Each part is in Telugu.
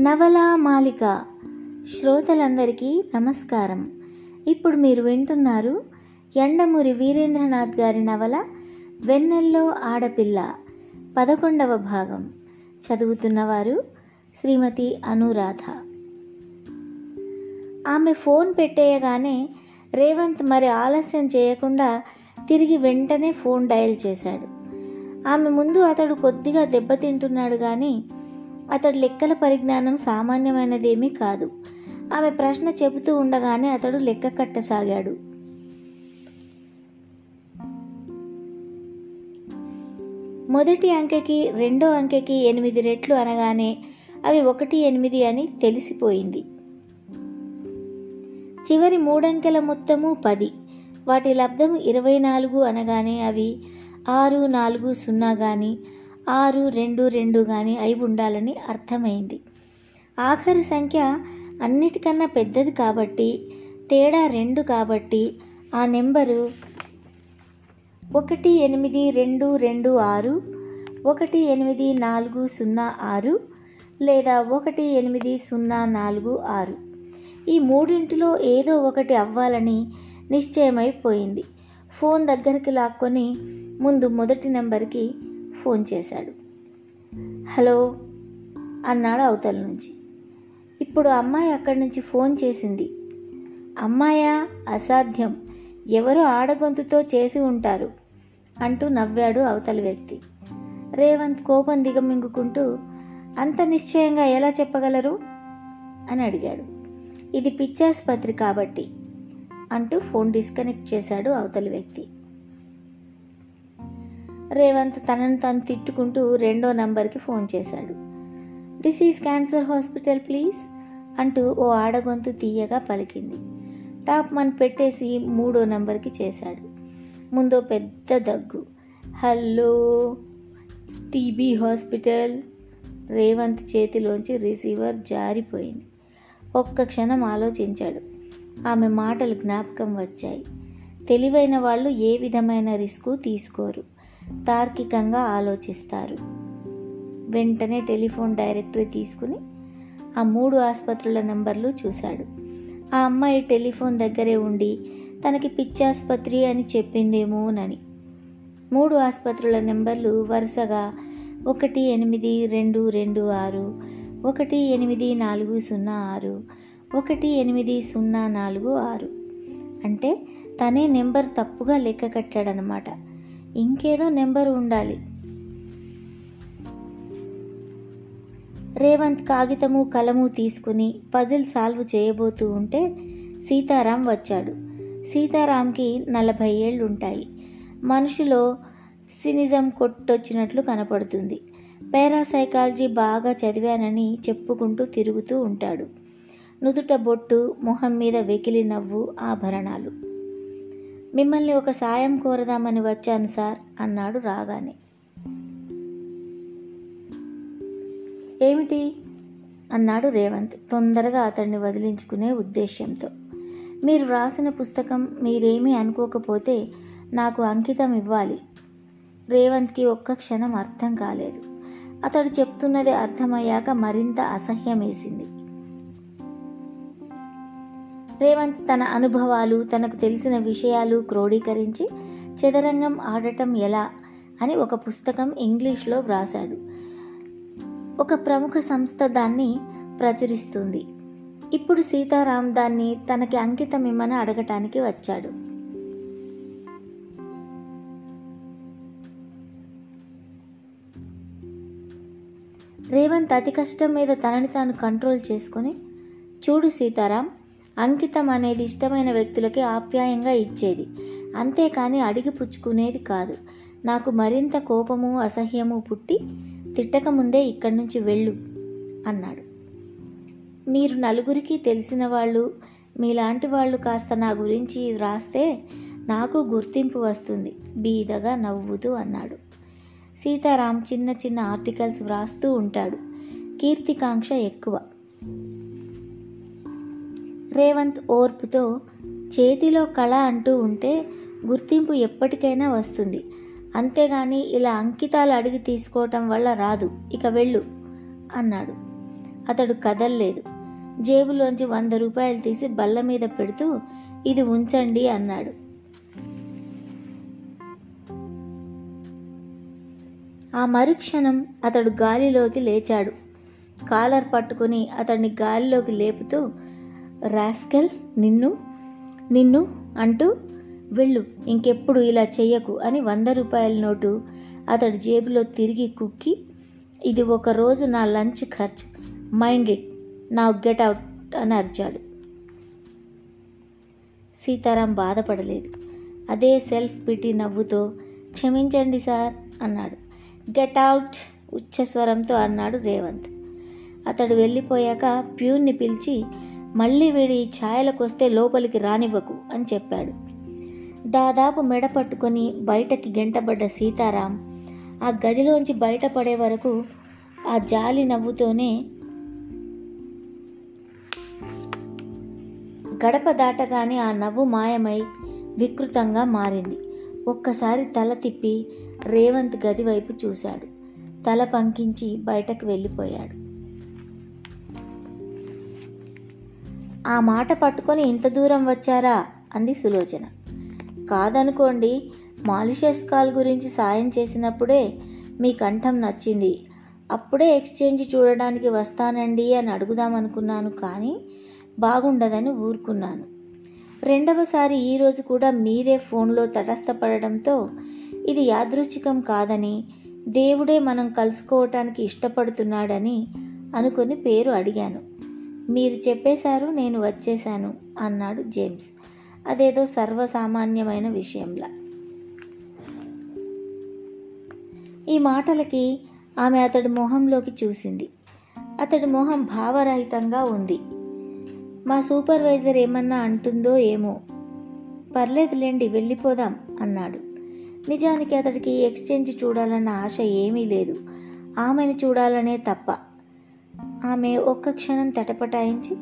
నవలా మాలిక శ్రోతలందరికీ నమస్కారం. ఇప్పుడు మీరు వింటున్నారు ఎండమూరి వీరేంద్రనాథ్ గారి నవల వెన్నెల్లో ఆడపిల్ల పదకొండవ భాగం. చదువుతున్నవారు శ్రీమతి అనురాధ. ఆమె ఫోన్ పెట్టేయగానే రేవంత్ మరి ఆలస్యం చేయకుండా తిరిగి వెంటనే ఫోన్ డయల్ చేశాడు. ఆమె ముందు అతడు కొద్దిగా దెబ్బతింటున్నాడు కానీ అతడు లెక్కల పరిజ్ఞానం సామాన్యమైనదేమీ కాదు. ఆమె ప్రశ్న చెబుతూ ఉండగానే అతడు లెక్క కట్టసాగాడు. మొదటి అంకెకి రెండో అంకెకి ఎనిమిది రెట్లు అనగానే అవి ఒకటి ఎనిమిది అని తెలిసిపోయింది. చివరి మూడంకెల మొత్తము పది. వాటి లబ్ధము ఇరవై నాలుగు అనగానే అవి ఆరు నాలుగు సున్నా కానీ ఆరు రెండు రెండు కానీ అయి ఉండాలని అర్థమైంది. ఆఖరి సంఖ్య అన్నిటికన్నా పెద్దది కాబట్టి తేడా రెండు కాబట్టి ఆ నెంబరు ఒకటి ఎనిమిది రెండు రెండు ఆరు ఒకటి ఎనిమిది నాలుగు సున్నా ఆరు లేదా ఒకటి ఎనిమిది సున్నా నాలుగు ఆరు. ఈ మూడింటిలో ఏదో ఒకటి అవ్వాలని నిశ్చయమైపోయింది. ఫోన్ దగ్గరికి లాక్కొని ముందు మొదటి నెంబర్కి ఫోన్ చేశాడు. హలో అన్నాడు అవతల నుంచి. ఇప్పుడు అమ్మాయి అక్కడి నుంచి ఫోన్ చేసింది. అమ్మాయా అసాధ్యం. ఎవరో ఆడగొంతుతో చేసి ఉంటారు అంటూ నవ్వాడు అవతలి వ్యక్తి. రేవంత్ కోపం దిగమింగుకుంటూ అంత నిశ్చయంగా ఎలా చెప్పగలరు? అని అడిగాడు. ఇది పిచ్చాసుపత్రి కాబట్టి అంటూ ఫోన్ డిస్కనెక్ట్ చేశాడు అవతలి వ్యక్తి. రేవంత్ తనను తను తిట్టుకుంటూ రెండో నంబర్కి ఫోన్ చేశాడు. This is cancer hospital please అంటూ ఓ ఆడగొంతు తీయగా పలికింది. టాప్ మన్ పెట్టేసి మూడో నంబర్కి చేశాడు. ముందో పెద్ద దగ్గు. హలో టీబీ హాస్పిటల్ రేవంత్ చేతిలోంచి రిసీవర్ జారిపోయింది. ఒక్క క్షణం ఆలోచించాడు. ఆమె మాటలు జ్ఞాపకం వచ్చాయి. తెలివైన వాళ్ళు ఏ విధమైన రిస్కు తీసుకోరు. తార్కికంగా ఆలోచిస్తారు. వెంటనే టెలిఫోన్ డైరెక్టరీ తీసుకుని ఆ మూడు ఆసుపత్రుల నెంబర్లు చూశాడు. ఆ అమ్మాయి టెలిఫోన్ దగ్గరే ఉండి తనకి పిచ్చాసుపత్రి అని చెప్పిందేమోనని. మూడు ఆసుపత్రుల నెంబర్లు వరుసగా ఒకటి ఎనిమిది రెండు రెండు ఆరు ఒకటి ఎనిమిది నాలుగు సున్నా ఆరు ఒకటి ఎనిమిది సున్నా నాలుగు ఆరు. అంటే తనే నెంబర్ తప్పుగా లెక్క కట్టాడనమాట ఇంకేదో నెంబర్ ఉండాలి. రేవంత్ కాగితము కలము తీసుకుని పజిల్ సాల్వ్ చేయబోతూ ఉంటే సీతారాం వచ్చాడు. సీతారాంకి నలభై ఏళ్ళు ఉంటాయి మనుషులో సినిజం కొట్టొచ్చినట్లు కనపడుతుంది. పారాసైకాలజీ బాగా చదివానని చెప్పుకుంటూ తిరుగుతూ ఉంటాడు. నుదుట బొట్టు మొహం మీద వెకిలి నవ్వు ఆభరణాలు. మిమ్మల్ని ఒక సాయం కోరదామని వచ్చాను సార్ అన్నాడు రాగానే. ఏమిటి? అన్నాడు రేవంత్ తొందరగా అతన్ని వదిలించుకునే ఉద్దేశ్యంతో. మీరు రాసిన పుస్తకం మీరేమీ అనుకోకపోతే నాకు అంకితం ఇవ్వాలి. రేవంత్కి ఒక్క క్షణం అర్థం కాలేదు. అతడు చెప్తున్నది అర్థమయ్యాక మరింత అసహ్యం వేసింది రేవంత్ తన అనుభవాలు తనకు తెలిసిన విషయాలు క్రోడీకరించి చదరంగం ఆడటం ఎలా అని ఒక పుస్తకం ఇంగ్లీష్లో వ్రాశాడు. ఒక ప్రముఖ సంస్థ దాన్ని ప్రచురిస్తుంది. ఇప్పుడు సీతారాం దాన్ని తనకి అంకితం ఇమ్మని అడగటానికి వచ్చాడు. రేవంత్ అతి కష్టం మీద తనని తాను కంట్రోల్ చేసుకొని చూడు సీతారాం అంకితం అనేది ఇష్టమైన వ్యక్తులకి ఆప్యాయంగా ఇచ్చేది. అంతేకాని అడిగి పుచ్చుకునేది కాదు. నాకు మరింత కోపము అసహ్యము పుట్టి తిట్టక ముందే ఇక్కడి నుంచి వెళ్ళు అన్నాడు. మీరు నలుగురికి తెలిసిన వాళ్ళు మీలాంటి వాళ్ళు కాస్త నా గురించి వ్రాస్తే నాకు గుర్తింపు వస్తుంది. బీదగా నవ్వుతూ అన్నాడు. సీతారాం చిన్న చిన్న ఆర్టికల్స్ వ్రాస్తూ ఉంటాడు. కీర్తికాంక్ష ఎక్కువ. రేవంత్ ఓర్పుతో చేతిలో కళ అంటూ ఉంటే గుర్తింపు ఎప్పటికైనా వస్తుంది. అంతేగాని ఇలా అంకితాలు అడిగి తీసుకోవటం వల్ల రాదు. ఇక వెళ్ళు అన్నాడు. అతడు కదల్లేదు. జేబులోంచి వంద రూపాయలు తీసి బల్ల మీద పెడుతూ ఇది ఉంచండి అన్నాడు. ఆ మరుక్షణం అతడు గాలిలోకి లేచాడు. కాలర్ పట్టుకుని అతడిని గాలిలోకి లేపుతూ రాస్కెల్ నిన్ను నిన్ను అంటూ వెళ్ళు ఇంకెప్పుడు ఇలా చెయ్యకు అని వంద రూపాయల నోటు అతడి జేబులో తిరిగి కుక్కి ఇది ఒక రోజు నా లంచ్ ఖర్చు మైండ్ ఇట్ నా గెట్ అవుట్ అని అరిచాడు. సీతారాం బాధపడలేదు. అదే సెల్ఫ్ పిటి నవ్వుతో క్షమించండి సార్ అన్నాడు. గెట్ అవుట్ ఉచ్చస్వరంతో అన్నాడు రేవంత్. అతడు వెళ్ళిపోయాక ప్యూన్ని పిలిచి మళ్ళీ వీడి ఛాయలకు వస్తే లోపలికి రానివ్వకు అని చెప్పాడు. దాదాపు మెడ పట్టుకొని బయటకి గెంటబడ్డ సీతారాం ఆ గదిలోంచి బయటపడే వరకు ఆ జాలి నవ్వుతోనే గడప దాటగానే ఆ నవ్వు మాయమై వికృతంగా మారింది. ఒక్కసారి తల తిప్పి రేవంత్ గది వైపు చూశాడు. తల పంకించి బయటకు వెళ్ళిపోయాడు. ఆ మాట పట్టుకొని ఇంత దూరం వచ్చారా? అంది సులోచన. కాదనుకోండి మాలిషియస్ కాల్ గురించి సాయం చేసినప్పుడే మీ కంఠం నచ్చింది. అప్పుడే ఎక్స్చేంజ్ చూడడానికి వస్తానండి అని అడుగుదామనుకున్నాను కానీ బాగుండదని ఊరుకున్నాను. రెండవసారి ఈరోజు కూడా మీరే ఫోన్లో తటస్థపడడంతో ఇది యాదృచ్ఛికం కాదని దేవుడే మనం కలుసుకోవటానికి ఇష్టపడుతున్నాడని అనుకుని పేరు అడిగాను. మీరు చెప్పేశారు నేను వచ్చేశాను అన్నాడు జేమ్స్. అదేదో సర్వసామాన్యమైన విషయంలా. ఈ మాటలకి ఆమె అతడి మొహంలోకి చూసింది. అతడి మొహం భావరహితంగా ఉంది. మా సూపర్వైజర్ ఏమన్నా అంటుందో ఏమో. పర్లేదులేండి వెళ్ళిపోదాం అన్నాడు. నిజానికి అతడికి ఎక్స్చేంజ్ చూడాలన్న ఆశ ఏమీ లేదు. ఆమెను చూడాలనే తప్ప. ఆమె ఒక్క క్షణం తటపటాయించి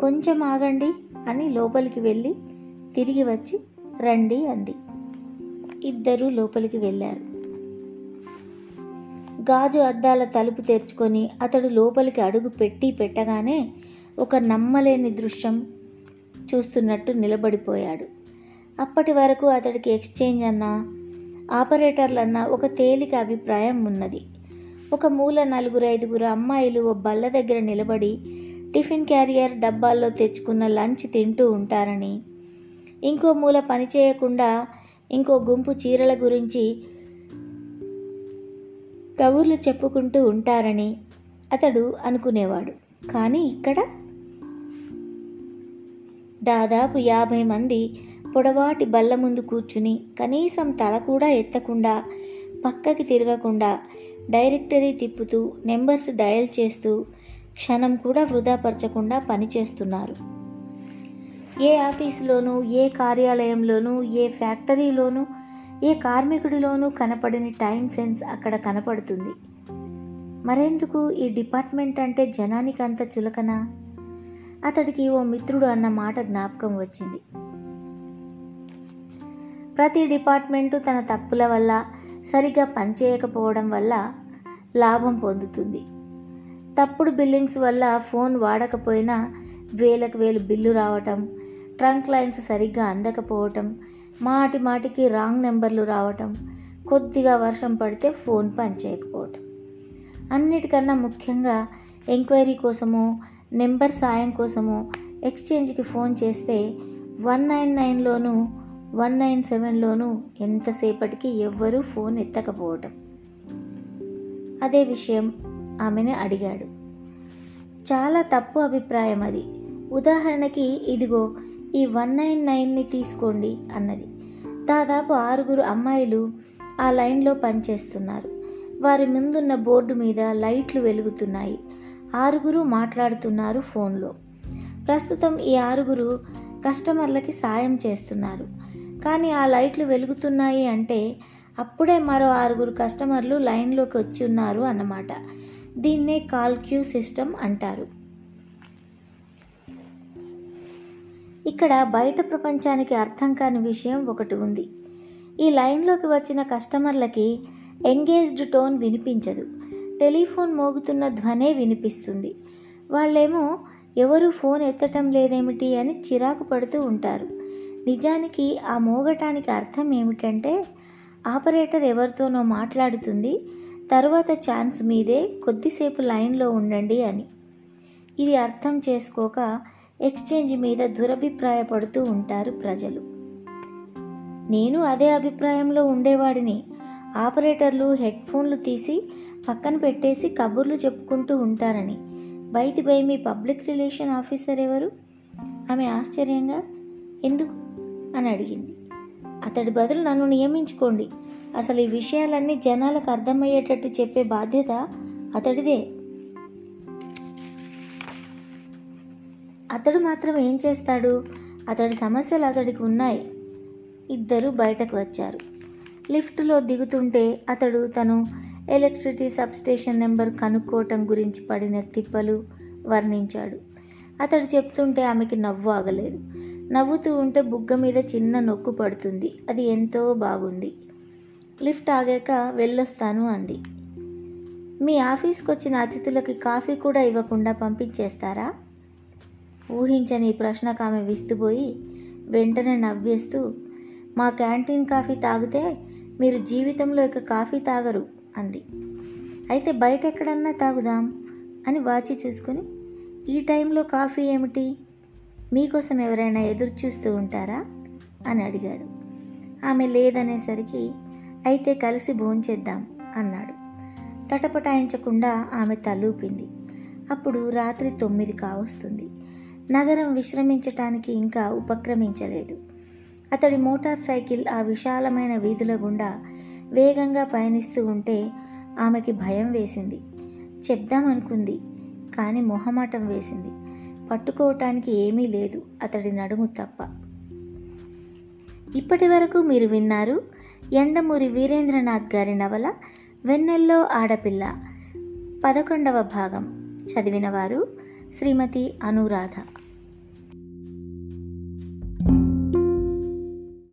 కొంచెం ఆగండి అని లోపలికి వెళ్ళి తిరిగి వచ్చి రండి అంది. ఇద్దరూ లోపలికి వెళ్ళారు. గాజు అద్దాల తలుపు తెరుచుకొని అతడు లోపలికి అడుగు పెట్టి పెట్టగానే ఒక నమ్మలేని దృశ్యం చూస్తున్నట్టు నిలబడిపోయాడు. అప్పటి వరకు అతడికి ఎక్స్చేంజ్ అన్నా ఆపరేటర్లన్నా ఒక తేలిక అభిప్రాయం ఉన్నది. ఒక మూల నలుగురు ఐదుగురు అమ్మాయిలు ఓ బల్ల దగ్గర నిలబడి టిఫిన్ క్యారియర్ డబ్బాల్లో తెచ్చుకున్న లంచ్ తింటూ ఉంటారని. ఇంకో మూల పని చేయకుండా ఇంకో గుంపు చీరల గురించి కబుర్లు చెప్పుకుంటూ ఉంటారని అతడు అనుకునేవాడు. కానీ ఇక్కడ దాదాపు యాభై మంది పొడవాటి బల్ల ముందు కూర్చుని కనీసం తల కూడా ఎత్తకుండా పక్కకి తిరగకుండా డైరెక్టరీ తిప్పుతూ నెంబర్స్ డయల్ చేస్తూ క్షణం కూడా వృధాపరచకుండా పనిచేస్తున్నారు. ఏ ఆఫీసులోనూ ఏ కార్యాలయంలోనూ ఏ ఫ్యాక్టరీలోనూ ఏ కార్మికుడిలోనూ కనపడని టైం సెన్స్ అక్కడ కనపడుతుంది. మరెందుకు ఈ డిపార్ట్మెంట్ అంటే జనానికి అంత చులకన? అతడికి ఓ మిత్రుడు అన్న మాట జ్ఞాపకం వచ్చింది. ప్రతి డిపార్ట్మెంటు తన తప్పుల వల్ల సరిగా పనిచేయకపోవడం వల్ల లాభం పొందుతుంది. తప్పుడు బిల్లింగ్స్ వల్ల ఫోన్ వాడకపోయినా వేలకు వేలు బిల్లు రావటం ట్రంక్ లైన్స్ సరిగ్గా అందకపోవటం మాటి మాటికి రాంగ్ నెంబర్లు రావటం కొద్దిగా వర్షం పడితే ఫోన్ పనిచేయకపోవటం అన్నిటికన్నా ముఖ్యంగా ఎంక్వైరీ కోసమో నెంబర్ సాయం కోసమో ఎక్స్చేంజ్కి ఫోన్ చేస్తే వన్ నైన్ నైన్లోనూ వన్ నైన్ సెవెన్లోనూ ఎంతసేపటికి ఎవ్వరూ ఫోన్ ఎత్తకపోవటం. అదే విషయం ఆమెను అడిగాడు. చాలా తప్పు అభిప్రాయం అది. ఉదాహరణకి ఇదిగో ఈ వన్ నైన్ నైన్ని తీసుకోండి అన్నది. దాదాపు ఆరుగురు అమ్మాయిలు ఆ లైన్లో పనిచేస్తున్నారు. వారి ముందున్న బోర్డు మీద లైట్లు వెలుగుతున్నాయి. ఆరుగురు మాట్లాడుతున్నారు ఫోన్లో. ప్రస్తుతం ఈ ఆరుగురు కస్టమర్లకి సాయం చేస్తున్నారు. కానీ ఆ లైట్లు వెలుగుతున్నాయి అంటే అప్పుడే మరో ఆరుగురు కస్టమర్లు లైన్లోకి వచ్చి ఉన్నారు అన్నమాట. దీన్నే కాల్ క్యూ సిస్టమ్ అంటారు. ఇక్కడ బయట ప్రపంచానికి అర్థం కాని విషయం ఒకటి ఉంది. ఈ లైన్లోకి వచ్చిన కస్టమర్లకి ఎంగేజ్డ్ టోన్ వినిపించదు. టెలిఫోన్ మోగుతున్న ధ్వనే వినిపిస్తుంది. వాళ్ళేమో ఎవరు ఫోన్ ఎత్తటం లేదేమిటి అని చిరాకు పడుతూ ఉంటారు. నిజానికి ఆ మోగటానికి అర్థం ఏమిటంటే ఆపరేటర్ ఎవరితోనో మాట్లాడుతుంది. తర్వాత ఛాన్స్ మీదే కొద్దిసేపు లైన్లో ఉండండి అని. ఇది అర్థం చేసుకోక ఎక్స్చేంజ్ మీద దురభిప్రాయపడుతూ ఉంటారు ప్రజలు. నేను అదే అభిప్రాయంలో ఉండేవాడిని. ఆపరేటర్లు హెడ్ ఫోన్లు తీసి పక్కన పెట్టేసి కబుర్లు చెప్పుకుంటూ ఉంటారని. బయటి బై మీ పబ్లిక్ రిలేషన్ ఆఫీసర్ ఎవరు? ఆమె ఆశ్చర్యంగా ఎందుకు? అని అడిగింది. అతడి బదులు నన్ను నియమించుకోండి. అసలు ఈ విషయాలన్నీ జనాలకు అర్థమయ్యేటట్టు చెప్పే బాధ్యత అతడిదే. అతడు మాత్రం ఏం చేస్తాడు? అతడి సమస్యలు అతడికి ఉన్నాయి. ఇద్దరు బయటకు వచ్చారు. లిఫ్ట్లో దిగుతుంటే అతడు తను ఎలక్ట్రిసిటీ సబ్స్టేషన్ నెంబర్ కనుక్కోవటం గురించి పడిన తిప్పలు వర్ణించాడు. అతడు చెప్తుంటే ఆమెకి నవ్వు ఆగలేదు. నవ్వుతూ ఉంటే బుగ్గ మీద చిన్న నొక్కు పడుతుంది. అది ఎంతో బాగుంది. లిఫ్ట్ ఆగాక వెళ్ళొస్తాను అంది. మీ ఆఫీస్కి వచ్చిన అతిథులకి కాఫీ కూడా ఇవ్వకుండా పంపించేస్తారా? ఊహించని ఈ ప్రశ్నకు ఆమె విస్తుపోయి వెంటనే నవ్వేస్తూ మా క్యాంటీన్ కాఫీ తాగితే మీరు జీవితంలో ఇక కాఫీ తాగరు అంది. అయితే బయట ఎక్కడన్నా తాగుదాం అని వాచి చూసుకొని ఈ టైంలో కాఫీ ఏమిటి? మీకోసం ఎవరైనా ఎదురు చూస్తూ ఉంటారా? అని అడిగాడు. ఆమె లేదనేసరికి అయితే కలిసి భోంచేద్దాం అన్నాడు. తటపటాయించకుండా ఆమె తలూపింది. అప్పుడు రాత్రి తొమ్మిది కావస్తుంది. నగరం విశ్రమించటానికి ఇంకా ఉపక్రమించలేదు. అతడి మోటార్ సైకిల్ ఆ విశాలమైన వీధుల గుండా వేగంగా పయనిస్తూ ఉంటే ఆమెకి భయం వేసింది. చెప్దామనుకుంది కానీ మొహమాటం వేసింది. పట్టుకోవటానికి ఏమీ లేదు. అతడి నడుము తప్ప. ఇప్పటి వరకు మీరు విన్నారు ఎండమూరి వీరేంద్రనాథ్ గారి నవల వెన్నెల్లో ఆడపిల్ల పదకొండవ భాగం. చదివినవారు శ్రీమతి అనురాధ.